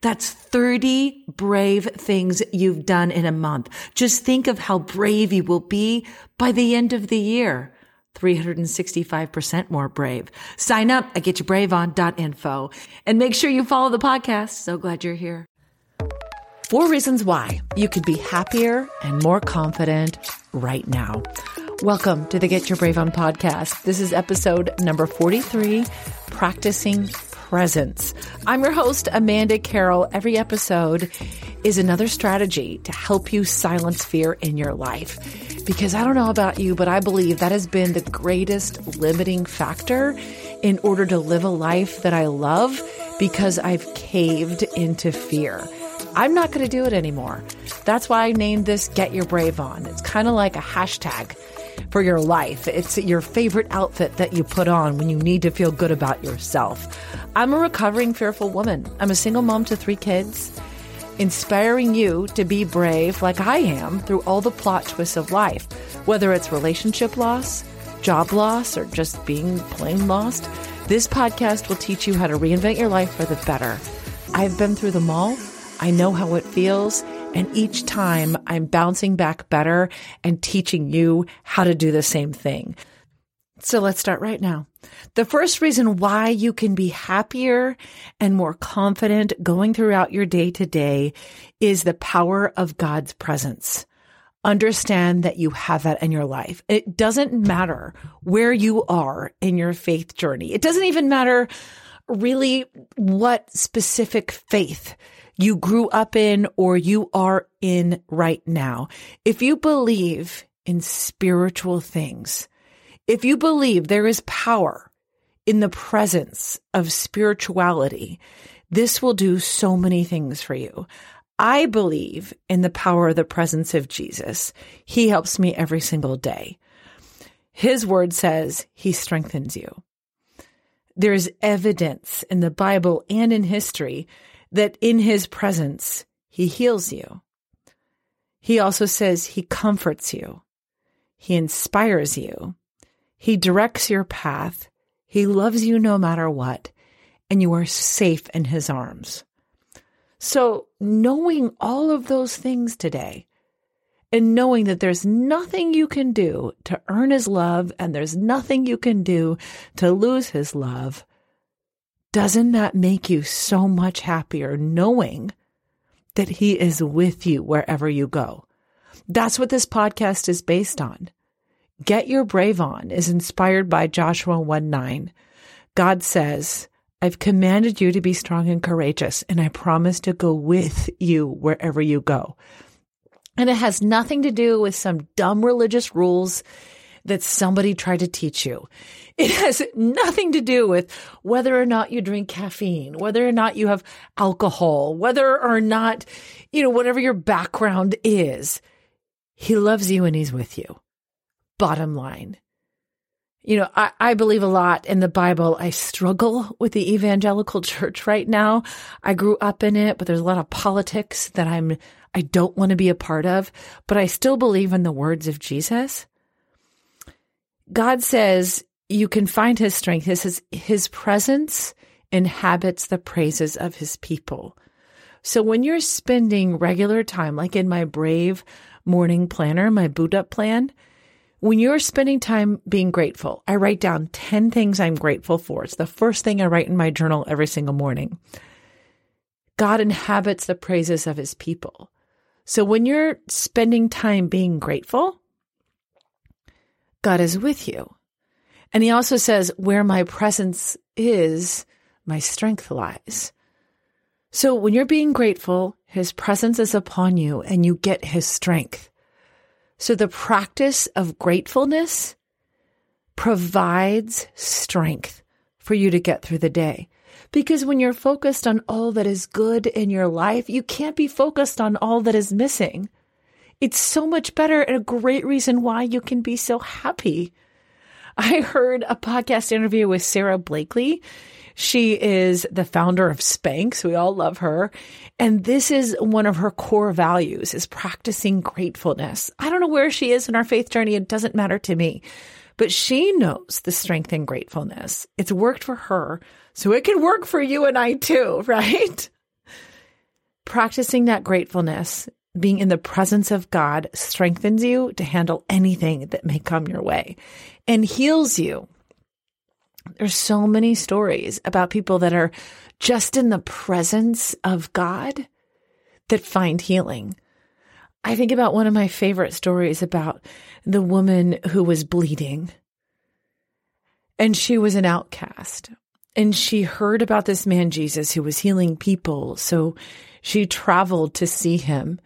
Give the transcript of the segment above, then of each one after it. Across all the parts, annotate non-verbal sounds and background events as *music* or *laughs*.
that's 30 brave things you've done in a month. Just think of how brave you will be by the end of the year. 365% more brave. Sign up at getyourbraveon.info and make sure you follow the podcast. So glad you're here. Four reasons why you could be happier and more confident right now. Welcome to the Get Your Brave On podcast. This is episode number 43, Practicing presence. I'm your host, Amanda Carroll. Every episode is another strategy to help you silence fear in your life. Because I don't know about you, but I believe that has been the greatest limiting factor in order to live a life that I love because I've caved into fear. I'm not going to do it anymore. That's why I named this Get Your Brave On. It's kind of like a hashtag for your life. It's your favorite outfit that you put on when you need to feel good about yourself. I'm a recovering fearful woman. I'm a single mom to three kids, inspiring you to be brave like I am through all the plot twists of life, whether it's relationship loss, job loss, or just being plain lost. This podcast will teach you how to reinvent your life for the better. I've been through them all. I know how it feels and each time I'm bouncing back better and teaching you how to do the same thing. So let's start right now. The first reason why you can be happier and more confident going throughout your day to day is the power of God's presence. Understand that you have that in your life. It doesn't matter where you are in your faith journey. It doesn't even matter really what specific faith you grew up in or you are in right now. If you believe in spiritual things, if you believe there is power in the presence of spirituality, this will do so many things for you. I believe in the power of the presence of Jesus. He helps me every single day. His word says he strengthens you. There's evidence in the Bible and in history that in his presence, he heals you. He also says he comforts you. He inspires you. He directs your path. He loves you no matter what, and you are safe in his arms. So knowing all of those things today and knowing that there's nothing you can do to earn his love and there's nothing you can do to lose his love, doesn't that make you so much happier knowing that he is with you wherever you go? That's what this podcast is based on. Get Your Brave On is inspired by Joshua 1 9. God says, I've commanded you to be strong and courageous, and I promise to go with you wherever you go. And it has nothing to do with some dumb religious rules that somebody tried to teach you. It has nothing to do with whether or not you drink caffeine, whether or not you have alcohol, whether or not, you know, whatever your background is. He loves you and he's with you. Bottom line. You know, I, I believe a lot in the Bible. I struggle with the evangelical *laughs* church right now. I grew up in it, but there's a lot of politics that I'm, I don't want to be a part of, but I still believe in the words of Jesus. God says you can find his strength. His, his, his presence inhabits the praises of his people. So when you're spending regular time, like in my Brave morning planner, my boot up plan, when you're spending time being grateful, I write down 10 things I'm grateful for. It's the first thing I write in my journal every single morning. God inhabits the praises of his people. So when you're spending time being grateful, God is with you. And he also says, where my presence is, my strength lies. So when you're being grateful, his presence is upon you and you get his strength. So the practice of gratefulness provides strength for you to get through the day. Because when you're focused on all that is good in your life, you can't be focused on all that is missing. It's so much better and a great reason why you can be so happy. I heard a podcast interview with Sara Blakely. She is the founder of Spanx. We all love her. And this is one of her core values is practicing gratefulness. I don't know where she is in our faith journey. It doesn't matter to me, but she knows the strength in gratefulness. It's worked for her. So it can work for you and I too, *laughs* right? Practicing that gratefulness, being in the presence of God strengthens you to handle anything that may come your way and heals you there's so many stories about people that are just in the presence of God that find healing. I think about one of my favorite stories about the woman who was bleeding and she was an outcast and she heard about this man Jesus who was healing people. So she traveled to see him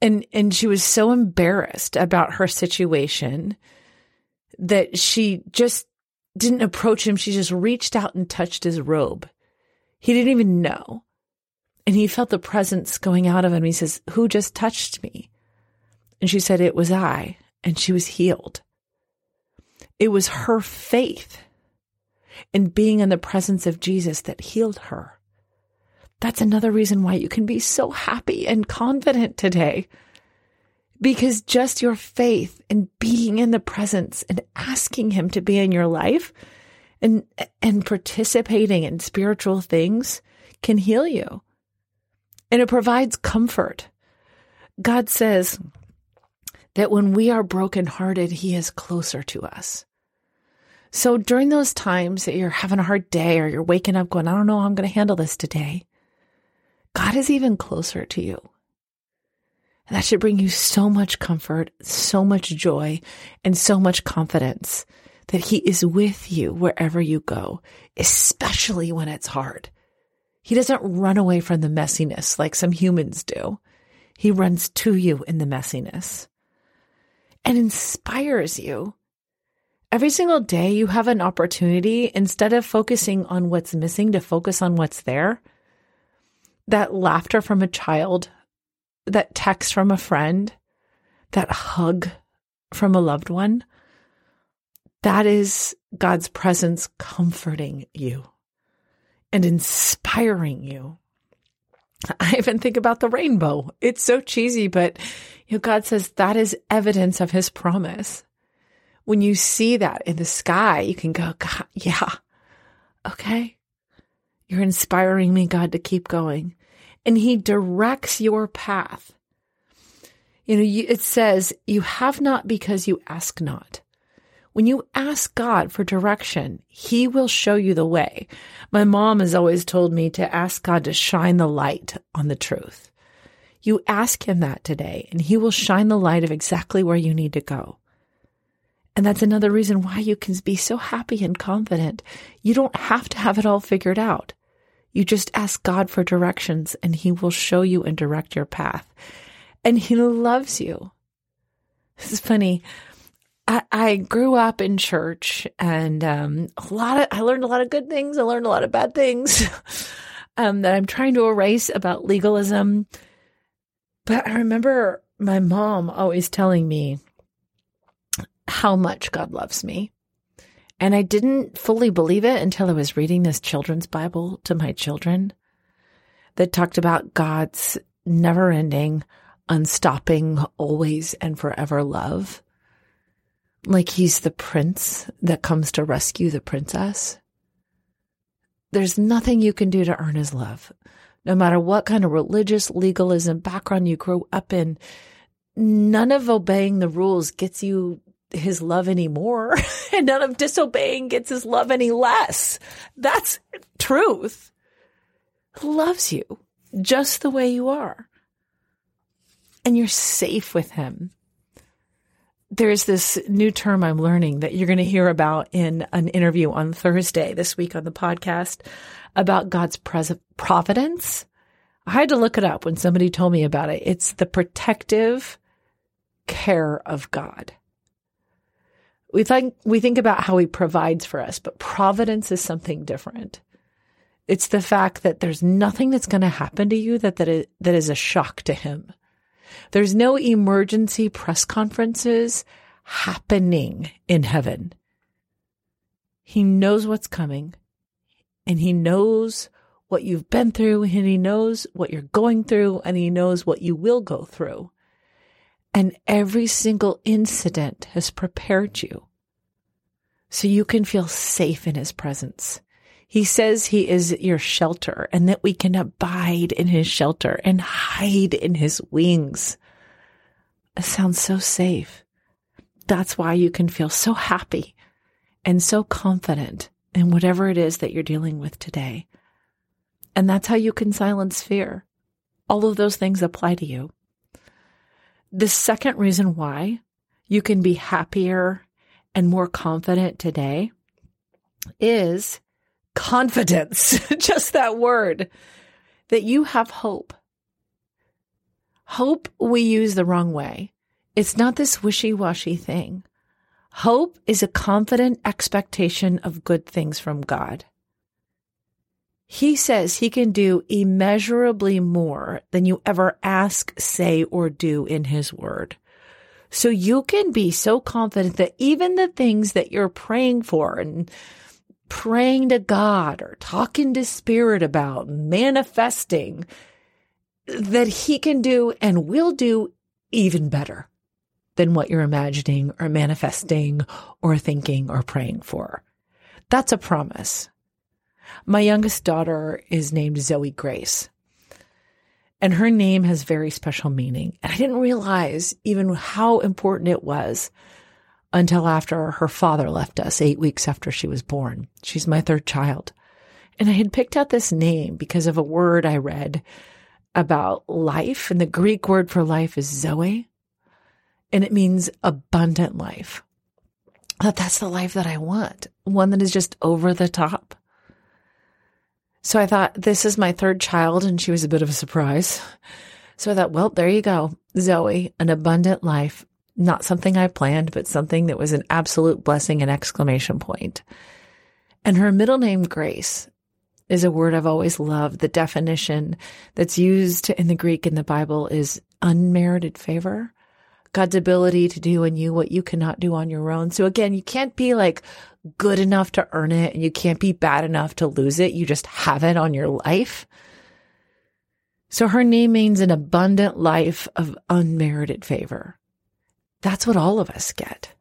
and, and she was so embarrassed about her situation that she just didn't approach him. She just reached out and touched his robe. He didn't even know. And he felt the presence going out of him. He says, Who just touched me? And she said, It was I. And she was healed. It was her faith in being in the presence of Jesus that healed her. That's another reason why you can be so happy and confident today because just your faith and being in the presence and asking him to be in your life and, and participating in spiritual things can heal you. And it provides comfort. God says that when we are brokenhearted, he is closer to us. So during those times that you're having a hard day or you're waking up going, I don't know how I'm going to handle this today, God is even closer to you. And that should bring you so much comfort, so much joy, and so much confidence that He is with you wherever you go, especially when it's hard. He doesn't run away from the messiness like some humans do. He runs to you in the messiness and inspires you. Every single day, you have an opportunity instead of focusing on what's missing to focus on what's there. That laughter from a child that text from a friend, that hug from a loved one, that is God's presence comforting you and inspiring you. *laughs* I even think about the rainbow. It's so cheesy, but you know, God says that is evidence of his promise. When you see that in the sky, you can go, God, yeah, okay. You're inspiring me, God, to keep going and he directs your path. You know, it says, you have not because you ask not. When you ask God for direction, He will show you the way. My mom has always told me to ask God to shine the light on the truth. You ask Him that today, and He will shine the light of exactly where you need to go. And that's another reason why you can be so happy and confident. You don't have to have it all figured out. You just ask God for directions and He will show you and direct your path. And He loves you. This is funny. I, grew up in church and um, a lot of, I learned a lot of good things. I learned a lot of bad things *laughs* um, that I'm trying to erase about legalism. But I remember my mom always telling me how much God loves me And I didn't fully believe it until I was reading this children's Bible to my children that talked about God's never ending, unstopping, always and forever love. Like he's the prince that comes to rescue the princess. There's nothing you can do to earn his love. No matter what kind of religious legalism background you grew up in, none of obeying the rules gets you his love anymore, *laughs* and none of disobeying gets his love any less. That's truth. Loves you just the way you are. And you're safe with him. There's this new term I'm learning that you're going to hear about in an interview on Thursday this week on the podcast about God's pres- providence. I had to look it up when somebody told me about it. It's the protective care of God. We think, we think about how he provides for us, but providence is something different. It's the fact that there's nothing that's going to happen to you that, that, is, that is a shock to him. There's no emergency press conferences happening in heaven. He knows what's coming and he knows what you've been through and he knows what you're going through and he knows what you will go through. And every single incident has prepared you so you can feel safe in his presence. He says he is your shelter and that we can abide in his shelter and hide in his wings. It sounds so safe. That's why you can feel so happy and so confident in whatever it is that you're dealing with today. And that's how you can silence fear. All of those things apply to you. The second reason why you can be happier and more confident today is confidence. *laughs* Just that word that you have hope. Hope we use the wrong way. It's not this wishy washy thing. Hope is a confident expectation of good things from God. He says he can do immeasurably more than you ever ask, say, or do in his word. So you can be so confident that even the things that you're praying for and praying to God or talking to spirit about, manifesting, that he can do and will do even better than what you're imagining or manifesting or thinking or praying for. That's a promise. My youngest daughter is named Zoe Grace. And her name has very special meaning. And I didn't realize even how important it was until after her father left us eight weeks after she was born. She's my third child. And I had picked out this name because of a word I read about life. And the Greek word for life is Zoe. And it means abundant life. That that's the life that I want. One that is just over the top. So I thought, this is my third child, and she was a bit of a surprise. So I thought, well, there you go. Zoe, an abundant life. Not something I planned, but something that was an absolute blessing and exclamation point. And her middle name, Grace, is a word I've always loved. The definition that's used in the Greek in the Bible is unmerited favor. God's ability to do in you what you cannot do on your own. So again, you can't be like good enough to earn it and you can't be bad enough to lose it. You just have it on your life. So her name means an abundant life of unmerited favor. That's what all of us get.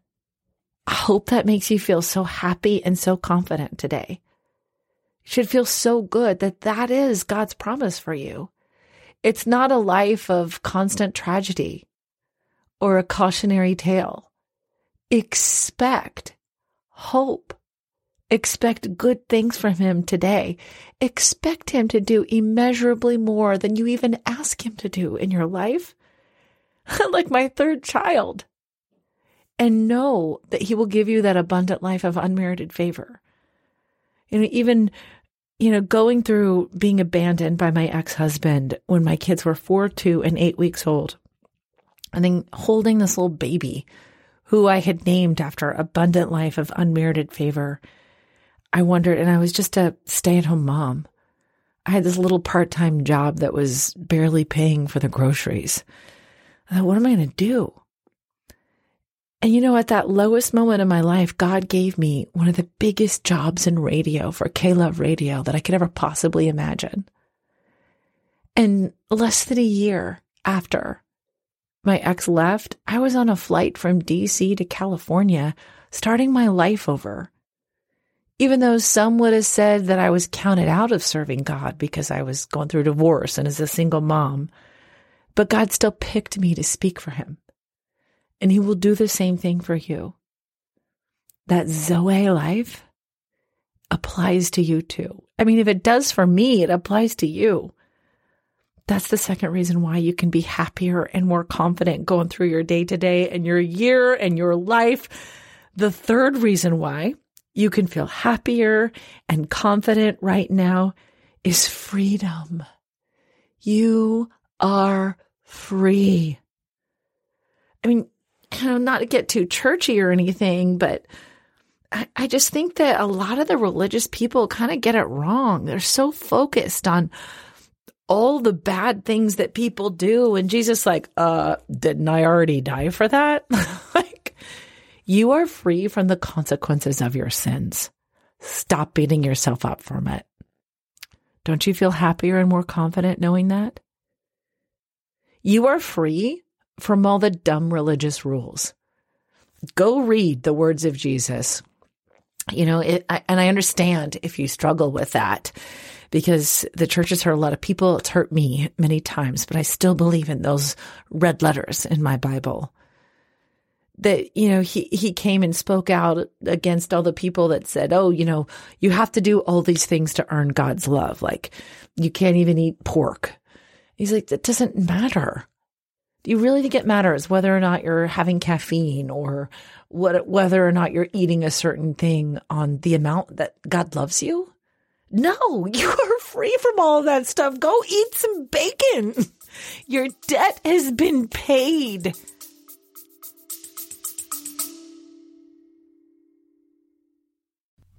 I hope that makes you feel so happy and so confident today. You should feel so good that that is God's promise for you. It's not a life of constant tragedy or a cautionary tale. Expect hope. Expect good things from him today. Expect him to do immeasurably more than you even ask him to do in your life. *laughs* like my third child. And know that he will give you that abundant life of unmerited favor. Know, even, you know, going through being abandoned by my ex husband when my kids were four, two, and eight weeks old and then holding this little baby who I had named after abundant life of unmerited favor. I wondered, and I was just a stay at home mom. I had this little part time job that was barely paying for the groceries. I thought, what am I going to do? And you know, at that lowest moment in my life, God gave me one of the biggest jobs in radio for K Love Radio that I could ever possibly imagine. And less than a year after my ex left, I was on a flight from DC to California, starting my life over. Even though some would have said that I was counted out of serving God because I was going through divorce and as a single mom, but God still picked me to speak for him. And he will do the same thing for you. That Zoe life applies to you too. I mean, if it does for me, it applies to you. That's the second reason why you can be happier and more confident going through your day to day and your year and your life. The third reason why you can feel happier and confident right now is freedom. You are free. I mean, you *clears throat* know, not to get too churchy or anything, but I, I just think that a lot of the religious people kind of get it wrong. They're so focused on all the bad things that people do. And Jesus, like, uh, didn't I already die for that? *laughs* like, you are free from the consequences of your sins. Stop beating yourself up from it. Don't you feel happier and more confident knowing that? You are free from all the dumb religious rules. Go read the words of Jesus. You know, it, I, and I understand if you struggle with that because the church has hurt a lot of people. It's hurt me many times, but I still believe in those red letters in my Bible. That, you know, he, he came and spoke out against all the people that said, oh, you know, you have to do all these things to earn God's love. Like you can't even eat pork. He's like, that doesn't matter. Do you really think it matters whether or not you're having caffeine or what, whether or not you're eating a certain thing on the amount that God loves you? No, you are free from all of that stuff. Go eat some bacon. Your debt has been paid.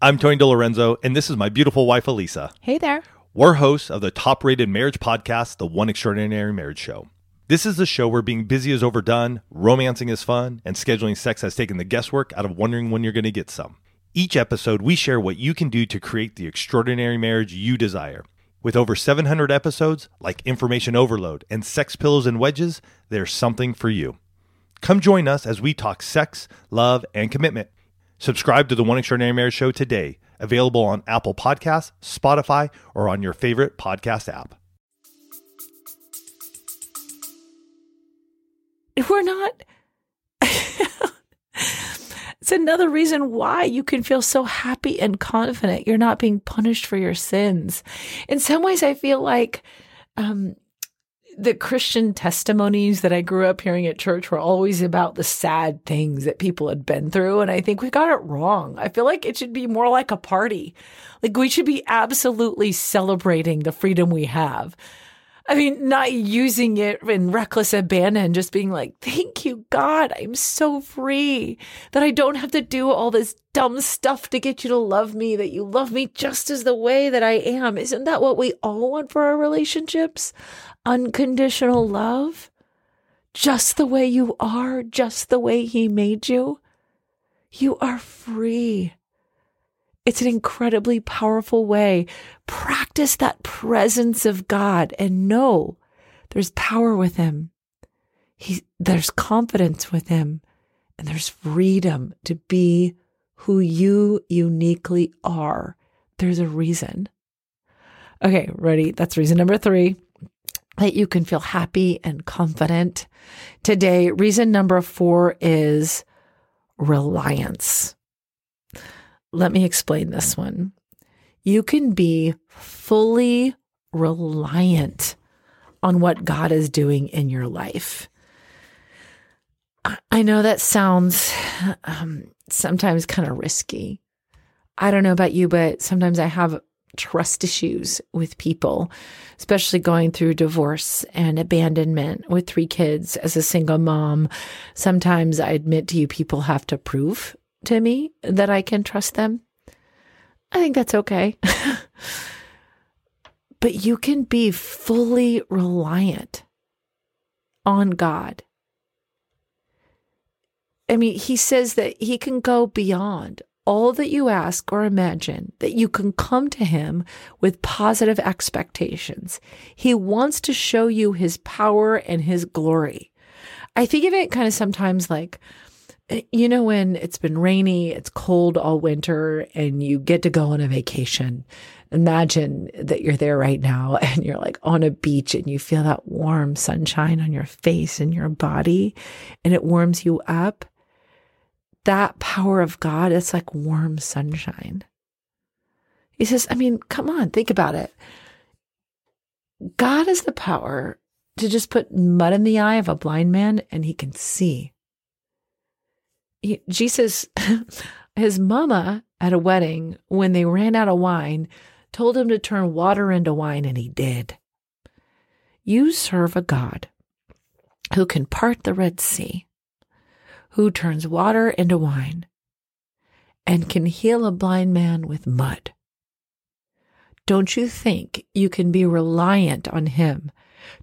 I'm Tony DiLorenzo, and this is my beautiful wife, Alisa. Hey there. We're hosts of the top rated marriage podcast, The One Extraordinary Marriage Show. This is the show where being busy is overdone, romancing is fun, and scheduling sex has taken the guesswork out of wondering when you're going to get some. Each episode, we share what you can do to create the extraordinary marriage you desire. With over 700 episodes, like Information Overload and Sex Pillows and Wedges, there's something for you. Come join us as we talk sex, love, and commitment. Subscribe to the One Extraordinary Marriage Show today, available on Apple Podcasts, Spotify, or on your favorite podcast app. If we're not. It's another reason why you can feel so happy and confident. You're not being punished for your sins. In some ways, I feel like um, the Christian testimonies that I grew up hearing at church were always about the sad things that people had been through. And I think we got it wrong. I feel like it should be more like a party. Like we should be absolutely celebrating the freedom we have. I mean, not using it in reckless abandon, just being like, thank you, God, I'm so free that I don't have to do all this dumb stuff to get you to love me, that you love me just as the way that I am. Isn't that what we all want for our relationships? Unconditional love? Just the way you are, just the way He made you. You are free. It's an incredibly powerful way. Practice that presence of God and know there's power with Him. He, there's confidence with Him and there's freedom to be who you uniquely are. There's a reason. Okay, ready? That's reason number three that you can feel happy and confident today. Reason number four is reliance. Let me explain this one. You can be fully reliant on what God is doing in your life. I know that sounds um, sometimes kind of risky. I don't know about you, but sometimes I have trust issues with people, especially going through divorce and abandonment with three kids as a single mom. Sometimes I admit to you, people have to prove to me that I can trust them. I think that's okay. *laughs* but you can be fully reliant on God. I mean, he says that he can go beyond all that you ask or imagine, that you can come to him with positive expectations. He wants to show you his power and his glory. I think of it kind of sometimes like, you know, when it's been rainy, it's cold all winter, and you get to go on a vacation. Imagine that you're there right now *laughs* and you're like on a beach and you feel that warm sunshine on your face and your body, and it warms you up that power of God, it's like warm sunshine. He says, I mean, come on, think about it. God has the power to just put mud in the eye of a blind man and he can see. He, Jesus, *laughs* his mama at a wedding, when they ran out of wine, told him to turn water into wine, and he did. You serve a God who can part the Red Sea who turns water into wine and can heal a blind man with mud. Don't you think you can be reliant on him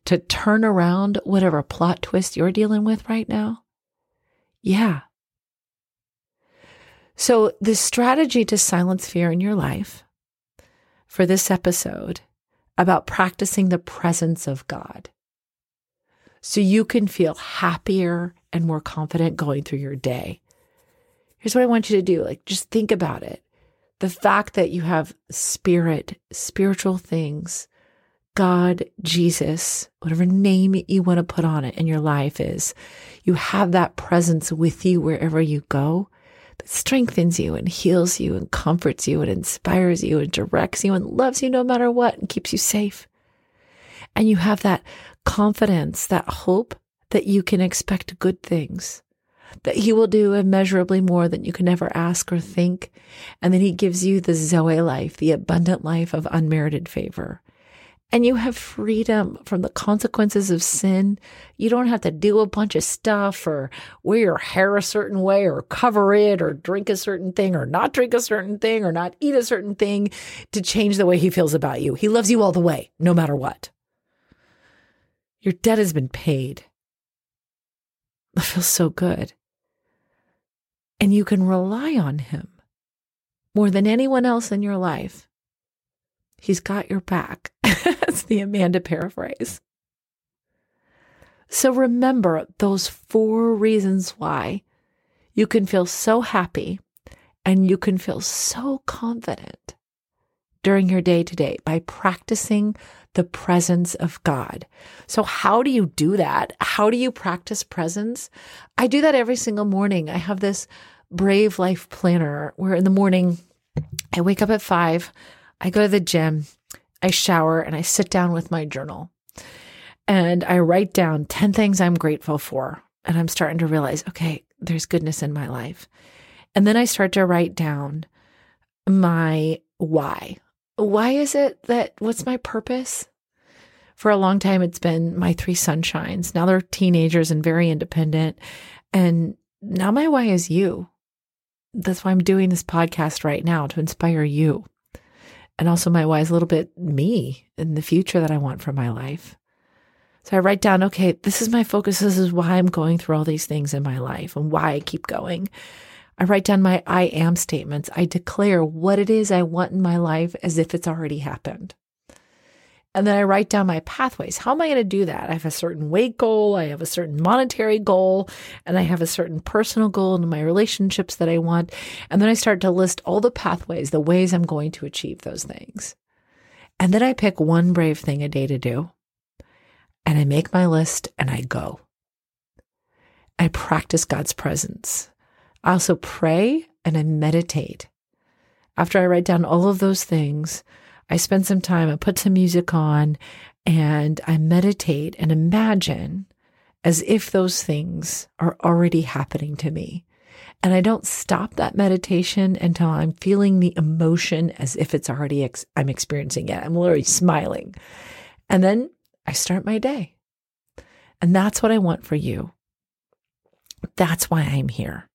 to turn around whatever plot twist you're dealing with right now? Yeah. So, the strategy to silence fear in your life for this episode about practicing the presence of God so you can feel happier and more confident going through your day. Here's what I want you to do like, just think about it. The fact that you have spirit, spiritual things, God, Jesus, whatever name you want to put on it in your life is, you have that presence with you wherever you go strengthens you and heals you and comforts you and inspires you and directs you and loves you no matter what and keeps you safe. And you have that confidence, that hope that you can expect good things, that He will do immeasurably more than you can ever ask or think, and that He gives you the Zoe life, the abundant life of unmerited favor. And you have freedom from the consequences of sin. You don't have to do a bunch of stuff or wear your hair a certain way or cover it or drink a certain thing or not drink a certain thing or not eat a certain thing to change the way he feels about you. He loves you all the way, no matter what. Your debt has been paid. It feels so good. And you can rely on him more than anyone else in your life. He's got your back. *laughs* That's the Amanda paraphrase. So remember those four reasons why you can feel so happy and you can feel so confident during your day to day by practicing the presence of God. So, how do you do that? How do you practice presence? I do that every single morning. I have this Brave Life planner where in the morning I wake up at five, I go to the gym, I shower, and I sit down with my journal. And I write down 10 things I'm grateful for. And I'm starting to realize, okay, there's goodness in my life. And then I start to write down my why why is it that what's my purpose? For a long time, it's been my three sunshines. Now they're teenagers and very independent. And now my why is you. That's why I'm doing this podcast right now to inspire you. And also, my why is a little bit me in the future that I want for my life. So I write down, okay, this is my focus. This is why I'm going through all these things in my life and why I keep going. I write down my I am statements. I declare what it is I want in my life as if it's already happened. And then I write down my pathways. How am I going to do that? I have a certain weight goal, I have a certain monetary goal, and I have a certain personal goal in my relationships that I want. And then I start to list all the pathways, the ways I'm going to achieve those things. And then I pick one brave thing a day to do. And I make my list and I go. I practice God's presence. I also pray and I meditate. After I write down all of those things, I spend some time, I put some music on, and I meditate and imagine as if those things are already happening to me. And I don't stop that meditation until I'm feeling the emotion as if it's already, ex- I'm experiencing it. I'm literally smiling. And then I start my day. And that's what I want for you. That's why I'm here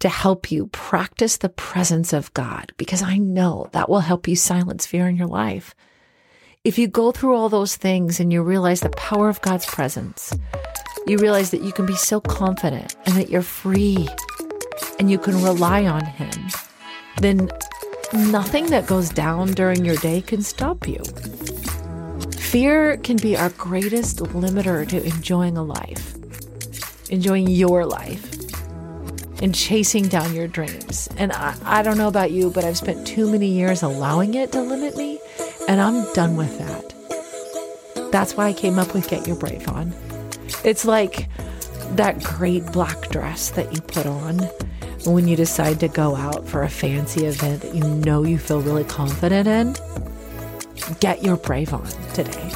to help you practice the presence of God because I know that will help you silence fear in your life. If you go through all those things and you realize the power of God's presence, you realize that you can be so confident and that you're free and you can rely on Him, then nothing that goes down during your day can stop you. Fear can be our greatest limiter to enjoying a life, enjoying your life, and chasing down your dreams. And I, I, don't know about you, but I've spent too many years allowing it to limit me, and I'm done with that. That's why I came up with Get Your Brave On. It's like that great black dress that you put on when you decide to go out for a fancy event that you know you feel really confident in get your brave on today.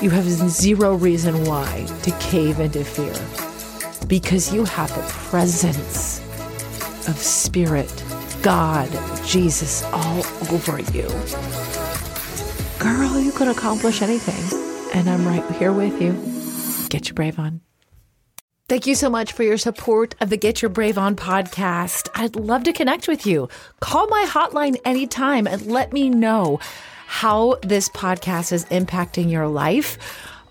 You have zero reason why to cave into fear because you have the presence of Spirit, God, Jesus all over you. Girl, you can accomplish anything. And I'm right here with you. Get your brave on. Thank you so much for your support of the Get Your Brave On podcast. I'd love to connect with you. Call my hotline anytime and let me know how this podcast is impacting your life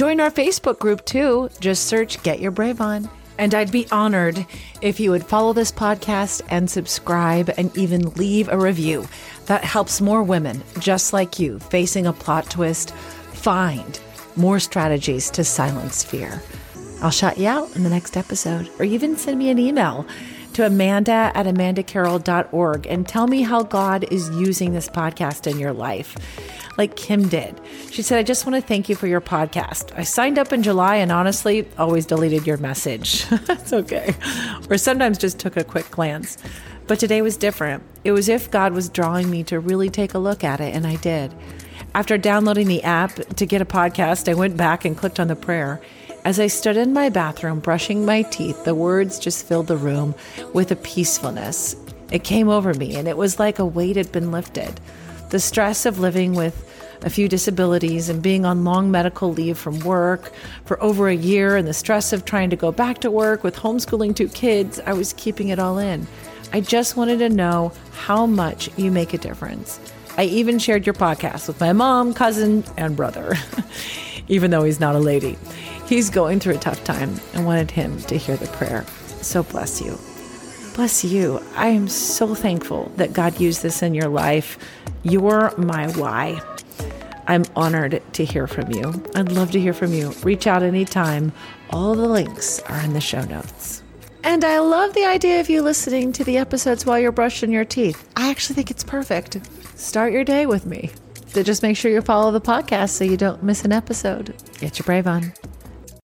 Join our Facebook group too. Just search Get Your Brave On. And I'd be honored if you would follow this podcast and subscribe and even leave a review. That helps more women just like you facing a plot twist find more strategies to silence fear. I'll shout you out in the next episode, or even send me an email to amanda at amandacarroll.org and tell me how God is using this podcast in your life like Kim did. She said, I just want to thank you for your podcast. I signed up in July and honestly always deleted your message. *laughs* That's okay. Or sometimes just took a quick glance. But today was different. It was if God was drawing me to really take a look at it, and I did. After downloading the app to get a podcast, I went back and clicked on the prayer. As I stood in my bathroom brushing my teeth, the words just filled the room with a peacefulness. It came over me, and it was like a weight had been lifted. The stress of living with a few disabilities and being on long medical leave from work for over a year and the stress of trying to go back to work with homeschooling two kids, I was keeping it all in. I just wanted to know how much you make a difference. I even shared your podcast with my mom, cousin, and brother, *laughs* even though he's not a lady. He's going through a tough time and wanted him to hear the prayer. So bless you. Bless you. I am so thankful that God used this in your life. You're my why. I'm honored to hear from you. I'd love to hear from you. Reach out anytime. All the links are in the show notes. And I love the idea of you listening to the episodes while you're brushing your teeth. I actually think it's perfect. Start your day with me. So just make sure you follow the podcast so you don't miss an episode. Get your brave on.